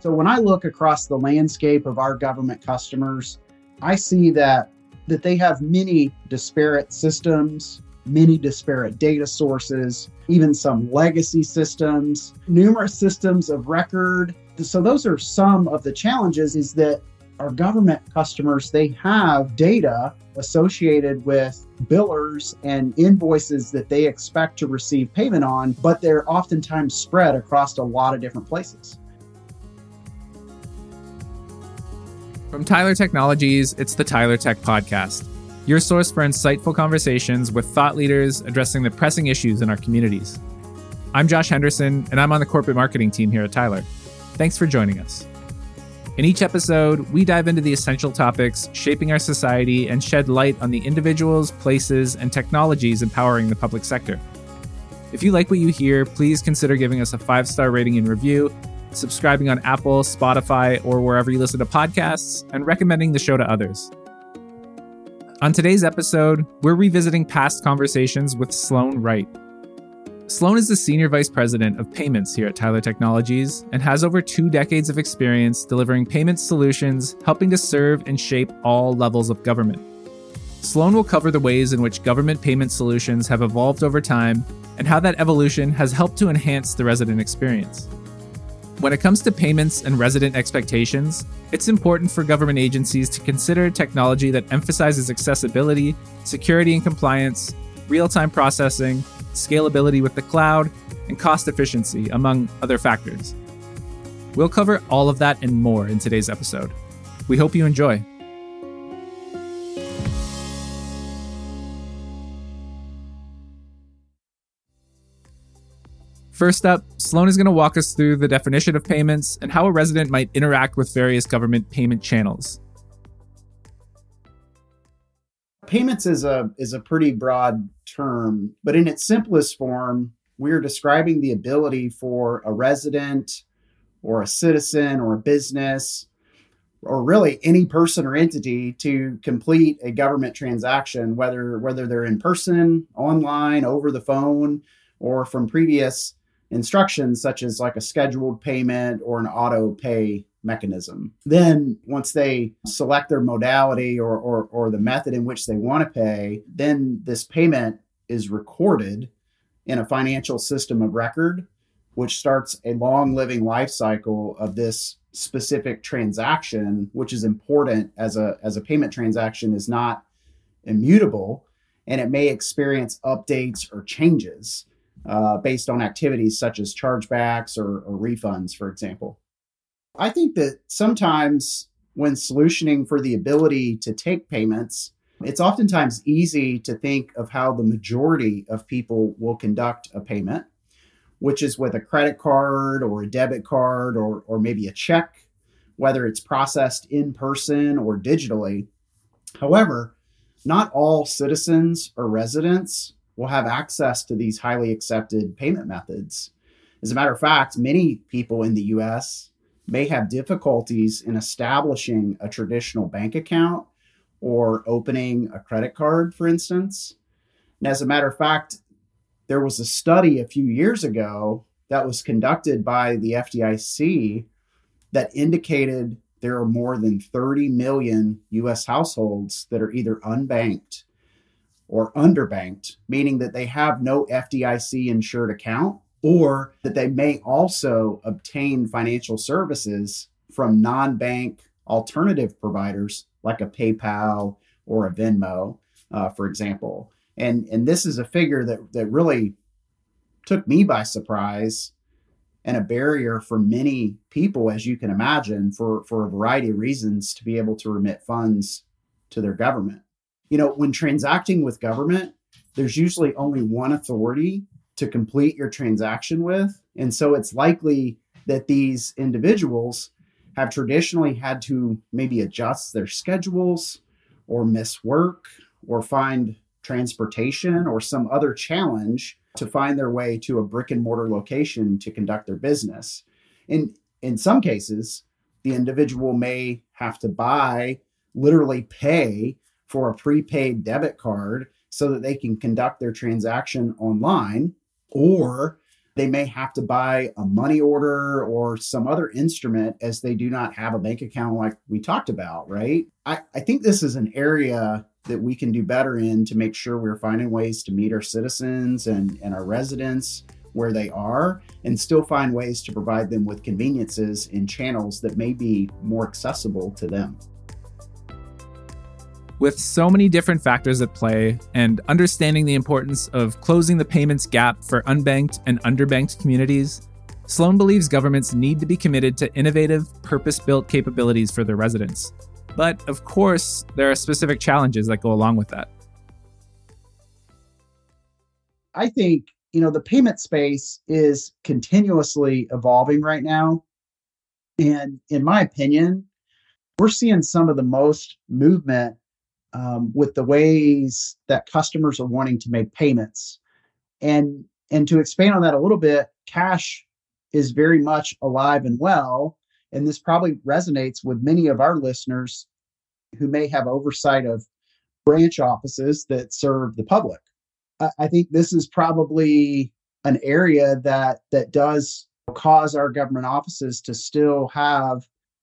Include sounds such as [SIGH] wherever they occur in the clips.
So when I look across the landscape of our government customers, I see that that they have many disparate systems, many disparate data sources, even some legacy systems, numerous systems of record. So those are some of the challenges is that our government customers they have data associated with billers and invoices that they expect to receive payment on, but they're oftentimes spread across a lot of different places. From Tyler Technologies, it's the Tyler Tech Podcast, your source for insightful conversations with thought leaders addressing the pressing issues in our communities. I'm Josh Henderson, and I'm on the corporate marketing team here at Tyler. Thanks for joining us. In each episode, we dive into the essential topics shaping our society and shed light on the individuals, places, and technologies empowering the public sector. If you like what you hear, please consider giving us a five star rating and review subscribing on Apple, Spotify, or wherever you listen to podcasts, and recommending the show to others. On today's episode, we're revisiting past conversations with Sloane Wright. Sloane is the Senior Vice President of Payments here at Tyler Technologies and has over two decades of experience delivering payment solutions, helping to serve and shape all levels of government. Sloane will cover the ways in which government payment solutions have evolved over time and how that evolution has helped to enhance the resident experience. When it comes to payments and resident expectations, it's important for government agencies to consider technology that emphasizes accessibility, security and compliance, real time processing, scalability with the cloud, and cost efficiency, among other factors. We'll cover all of that and more in today's episode. We hope you enjoy. First up, Sloane is going to walk us through the definition of payments and how a resident might interact with various government payment channels. Payments is a is a pretty broad term, but in its simplest form, we're describing the ability for a resident or a citizen or a business or really any person or entity to complete a government transaction whether whether they're in person, online, over the phone, or from previous instructions such as like a scheduled payment or an auto pay mechanism. Then once they select their modality or, or, or the method in which they want to pay, then this payment is recorded in a financial system of record, which starts a long living life cycle of this specific transaction, which is important as a, as a payment transaction is not immutable and it may experience updates or changes uh, based on activities such as chargebacks or, or refunds, for example. I think that sometimes when solutioning for the ability to take payments, it's oftentimes easy to think of how the majority of people will conduct a payment, which is with a credit card or a debit card or, or maybe a check, whether it's processed in person or digitally. However, not all citizens or residents will have access to these highly accepted payment methods. As a matter of fact, many people in the US may have difficulties in establishing a traditional bank account or opening a credit card, for instance. And as a matter of fact, there was a study a few years ago that was conducted by the FDIC that indicated there are more than 30 million US households that are either unbanked or underbanked, meaning that they have no FDIC insured account, or that they may also obtain financial services from non bank alternative providers like a PayPal or a Venmo, uh, for example. And, and this is a figure that, that really took me by surprise and a barrier for many people, as you can imagine, for, for a variety of reasons to be able to remit funds to their government you know, when transacting with government, there's usually only one authority to complete your transaction with. And so it's likely that these individuals have traditionally had to maybe adjust their schedules or miss work or find transportation or some other challenge to find their way to a brick and mortar location to conduct their business. In in some cases, the individual may have to buy, literally pay for a prepaid debit card so that they can conduct their transaction online, or They may have to buy a money order or some other instrument as they do not have a bank account like we talked about, right? I, I think this is an area that we can do better in to make sure we're finding ways to meet our citizens and, and our residents where they are and still find ways to provide them with conveniences in channels that may be more accessible to them. With so many different factors at play and understanding the importance of closing the payments gap for unbanked and underbanked communities, Sloane believes governments need to be committed to innovative, purpose built capabilities for their residents. But of course, there are specific challenges that go along with that. I think, you know, the payment space is continuously evolving right now. And in my opinion, we're seeing some of the most movement um, with the ways that customers are wanting to make payments. And and to expand on that a little bit, cash is very much alive and well. And this probably resonates with many of our listeners who may have oversight of branch offices that serve the public. I, I think this is probably an area that that does cause our government offices to still have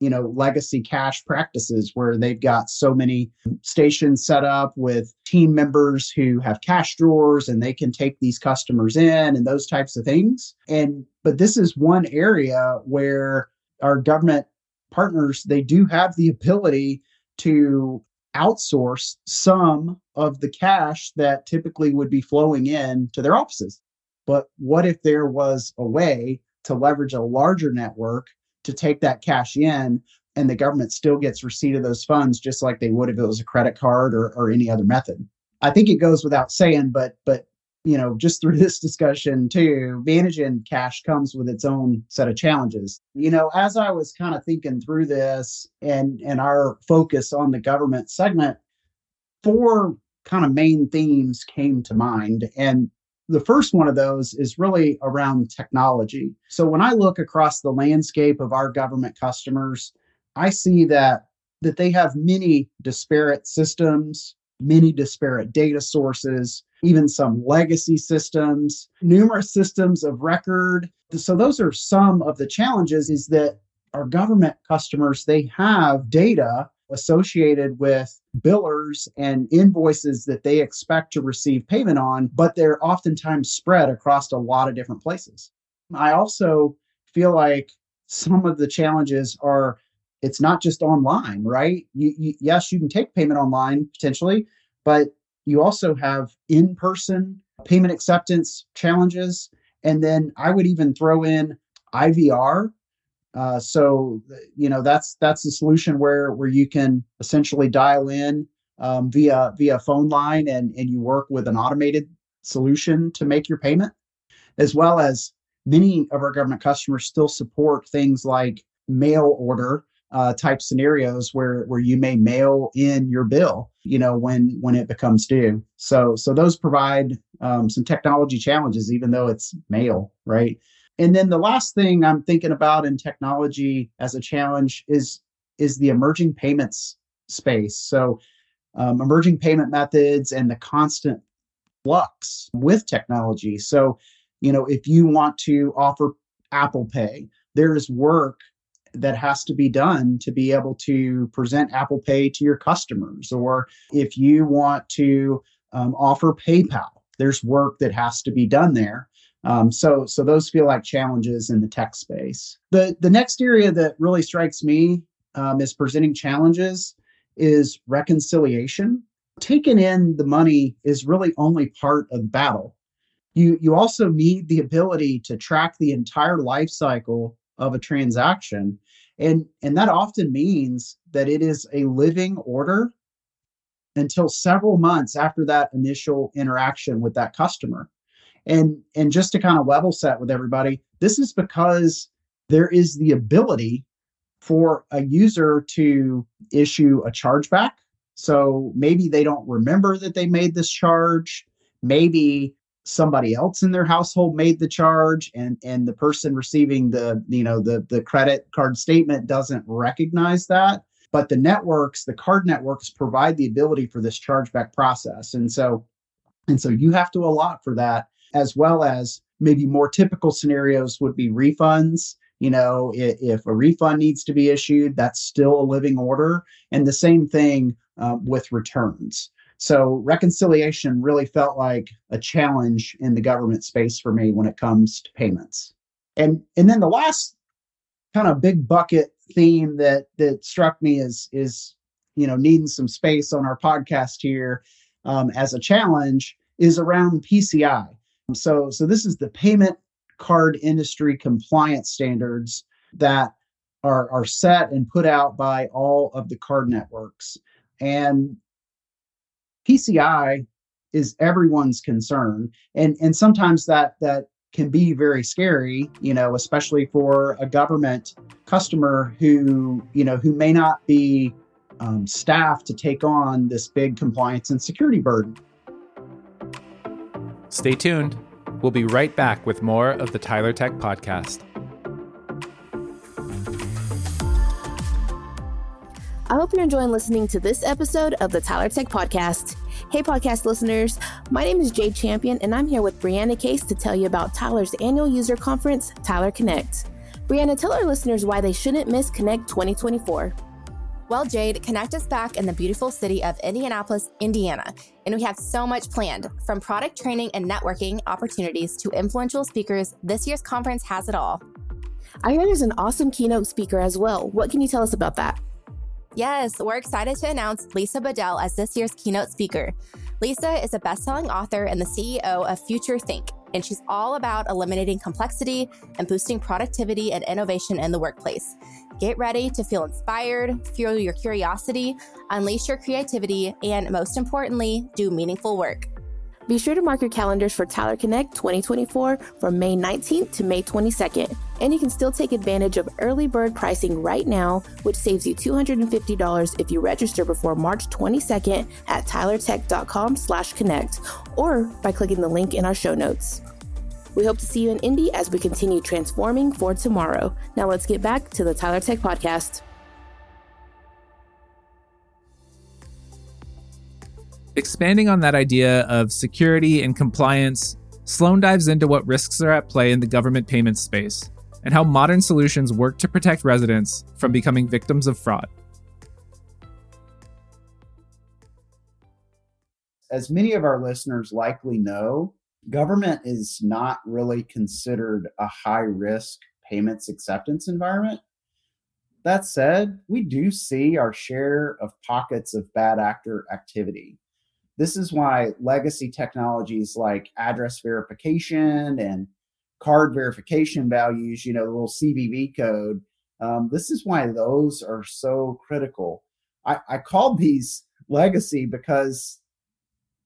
you know legacy cash practices where they've got so many stations set up with team members who have cash drawers and they can take these customers in and those types of things and but this is one area where our government partners they do have the ability to outsource some of the cash that typically would be flowing in to their offices. But what if there was a way to leverage a larger network to take that cash in and the government still gets receipt of those funds just like they would if it was a credit card or, or any other method? I think it goes without saying, but but you know, just through this discussion too, managing cash comes with its own set of challenges. You know, as I was kind of thinking through this and and our focus on the government segment, four kind of main themes came to mind. And the first one of those is really around technology. So when I look across the landscape of our government customers, I see that that they have many disparate systems, many disparate data sources, even some legacy systems, numerous systems of record. So those are some of the challenges is that our government customers they have data associated with billers and invoices that they expect to receive payment on, but they're oftentimes spread across a lot of different places. I also feel like some of the challenges are it's not just online, right? You, you, yes, you can take payment online potentially, but you also have in person payment acceptance challenges. And then I would even throw in IVR. Uh, so you know that's that's the solution where where you can essentially dial in um, via via phone line and and you work with an automated solution to make your payment, as well as many of our government customers still support things like mail order uh, type scenarios where where you may mail in your bill you know when when it becomes due. So so those provide um, some technology challenges even though it's mail right and then the last thing i'm thinking about in technology as a challenge is is the emerging payments space so um, emerging payment methods and the constant flux with technology so you know if you want to offer apple pay there's work that has to be done to be able to present Apple Pay to your customers. Or if you want to um, offer PayPal, there's work that has to be done there. Um, so, so those feel like challenges in the tech space. The the next area that really strikes me um, as presenting challenges is reconciliation. Taking in the money is really only part of the battle. You you also need the ability to track the entire life cycle of a transaction and and that often means that it is a living order until several months after that initial interaction with that customer and and just to kind of level set with everybody this is because there is the ability for a user to issue a chargeback. So maybe they don't remember that they made this charge. Maybe somebody else in their household made the charge and and the person receiving the you know the the credit card statement doesn't recognize that. But the networks the card networks provide the ability for this chargeback process. And so and so you have to allot for that as well as maybe more typical scenarios would be refunds. You know, if, if a refund needs to be issued, that's still a living order. And the same thing um, with returns. So reconciliation really felt like a challenge in the government space for me when it comes to payments. And and then the last kind of big bucket theme that that struck me is is you know needing some space on our podcast here um, as a challenge is around PCI. So so this is the payment card industry compliance standards that are are set and put out by all of the card networks. And PCI is everyone's concern, and and sometimes that that can be very scary, you know, especially for a government customer who you know who may not be um, staffed to take on this big compliance and security burden. Stay tuned. We'll be right back with more of the Tyler Tech podcast. I hope you're enjoying listening to this episode of the Tyler Tech Podcast. Hey, podcast listeners. My name is Jade Champion, and I'm here with Brianna Case to tell you about Tyler's annual user conference, Tyler Connect. Brianna, tell our listeners why they shouldn't miss Connect 2024. Well, Jade, Connect us back in the beautiful city of Indianapolis, Indiana, and we have so much planned. From product training and networking opportunities to influential speakers, this year's conference has it all. I hear there's an awesome keynote speaker as well. What can you tell us about that? Yes, we're excited to announce Lisa Bodell as this year's keynote speaker. Lisa is a best selling author and the CEO of FutureThink, and she's all about eliminating complexity and boosting productivity and innovation in the workplace. Get ready to feel inspired, fuel your curiosity, unleash your creativity, and most importantly, do meaningful work. Be sure to mark your calendars for Tyler Connect 2024 from May 19th to May 22nd. And you can still take advantage of early bird pricing right now, which saves you $250 if you register before March 22nd at tylertech.com slash connect or by clicking the link in our show notes. We hope to see you in Indy as we continue transforming for tomorrow. Now let's get back to the Tyler Tech Podcast. Expanding on that idea of security and compliance, Sloane dives into what risks are at play in the government payments space and how modern solutions work to protect residents from becoming victims of fraud. As many of our listeners likely know, government is not really considered a high risk payments acceptance environment. That said, we do see our share of pockets of bad actor activity. This is why legacy technologies like address verification and card verification values, you know, the little CVV code, um, this is why those are so critical. I, I called these [LAUGHS] legacy because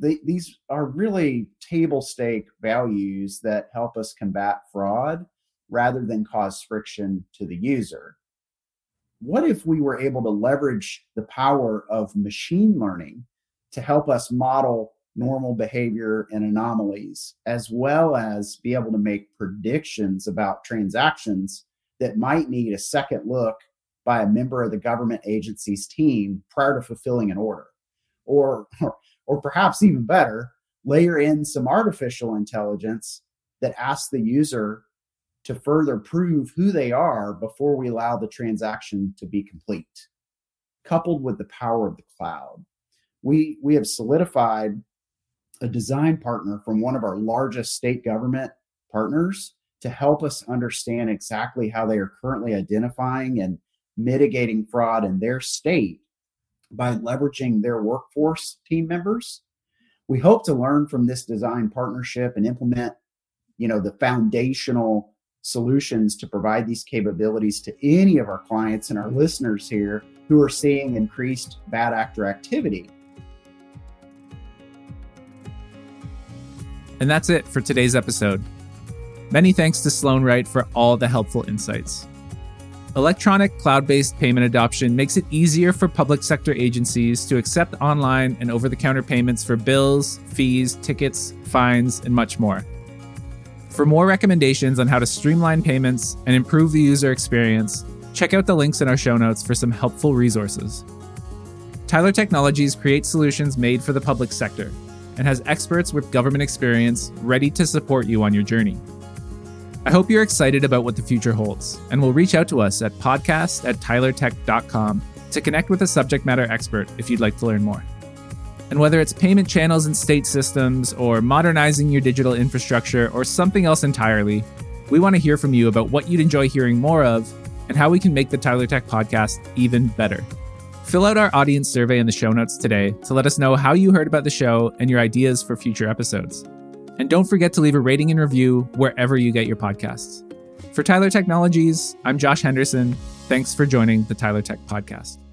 these are really table stake values that help us combat fraud rather than cause friction to the user. What if we were able to leverage the power of machine learning to help us model normal behavior and anomalies, as well as be able to make predictions about transactions that might need a second look by a member of the government agency's team prior to fulfilling an order. Or, [LAUGHS] or, or perhaps even better, layer in some artificial intelligence that asks the user to further prove who they are before we allow the transaction to be complete, coupled with the power of the cloud. We we have solidified a design partner from one of our largest state government partners to help us understand exactly how they are currently identifying and mitigating fraud in their state by leveraging their workforce team members. We hope to learn from this design partnership and implement, you know, the foundational solutions to provide these capabilities to any of our clients and our listeners here who are seeing increased bad actor activity. And that's it for today's episode. Many thanks to Sloane Wright for all the helpful insights. Electronic cloud based payment adoption makes it easier for public sector agencies to accept online and over the counter payments for bills, fees, tickets, fines, and much more. For more recommendations on how to streamline payments and improve the user experience, check out the links in our show notes for some helpful resources. Tyler Technologies creates solutions made for the public sector and has experts with government experience ready to support you on your journey. I hope you're excited about what the future holds and will reach out to us at podcast at tylertech.com to connect with a subject matter expert if you'd like to learn more. And whether it's payment channels and state systems, or modernizing your digital infrastructure, or something else entirely, we want to hear from you about what you'd enjoy hearing more of and how we can make the Tyler Tech podcast even better. Fill out our audience survey in the show notes today to let us know how you heard about the show and your ideas for future episodes. And don't forget to leave a rating and review wherever you get your podcasts. For Tyler Technologies, I'm Josh Henderson. Thanks for joining the Tyler Tech Podcast.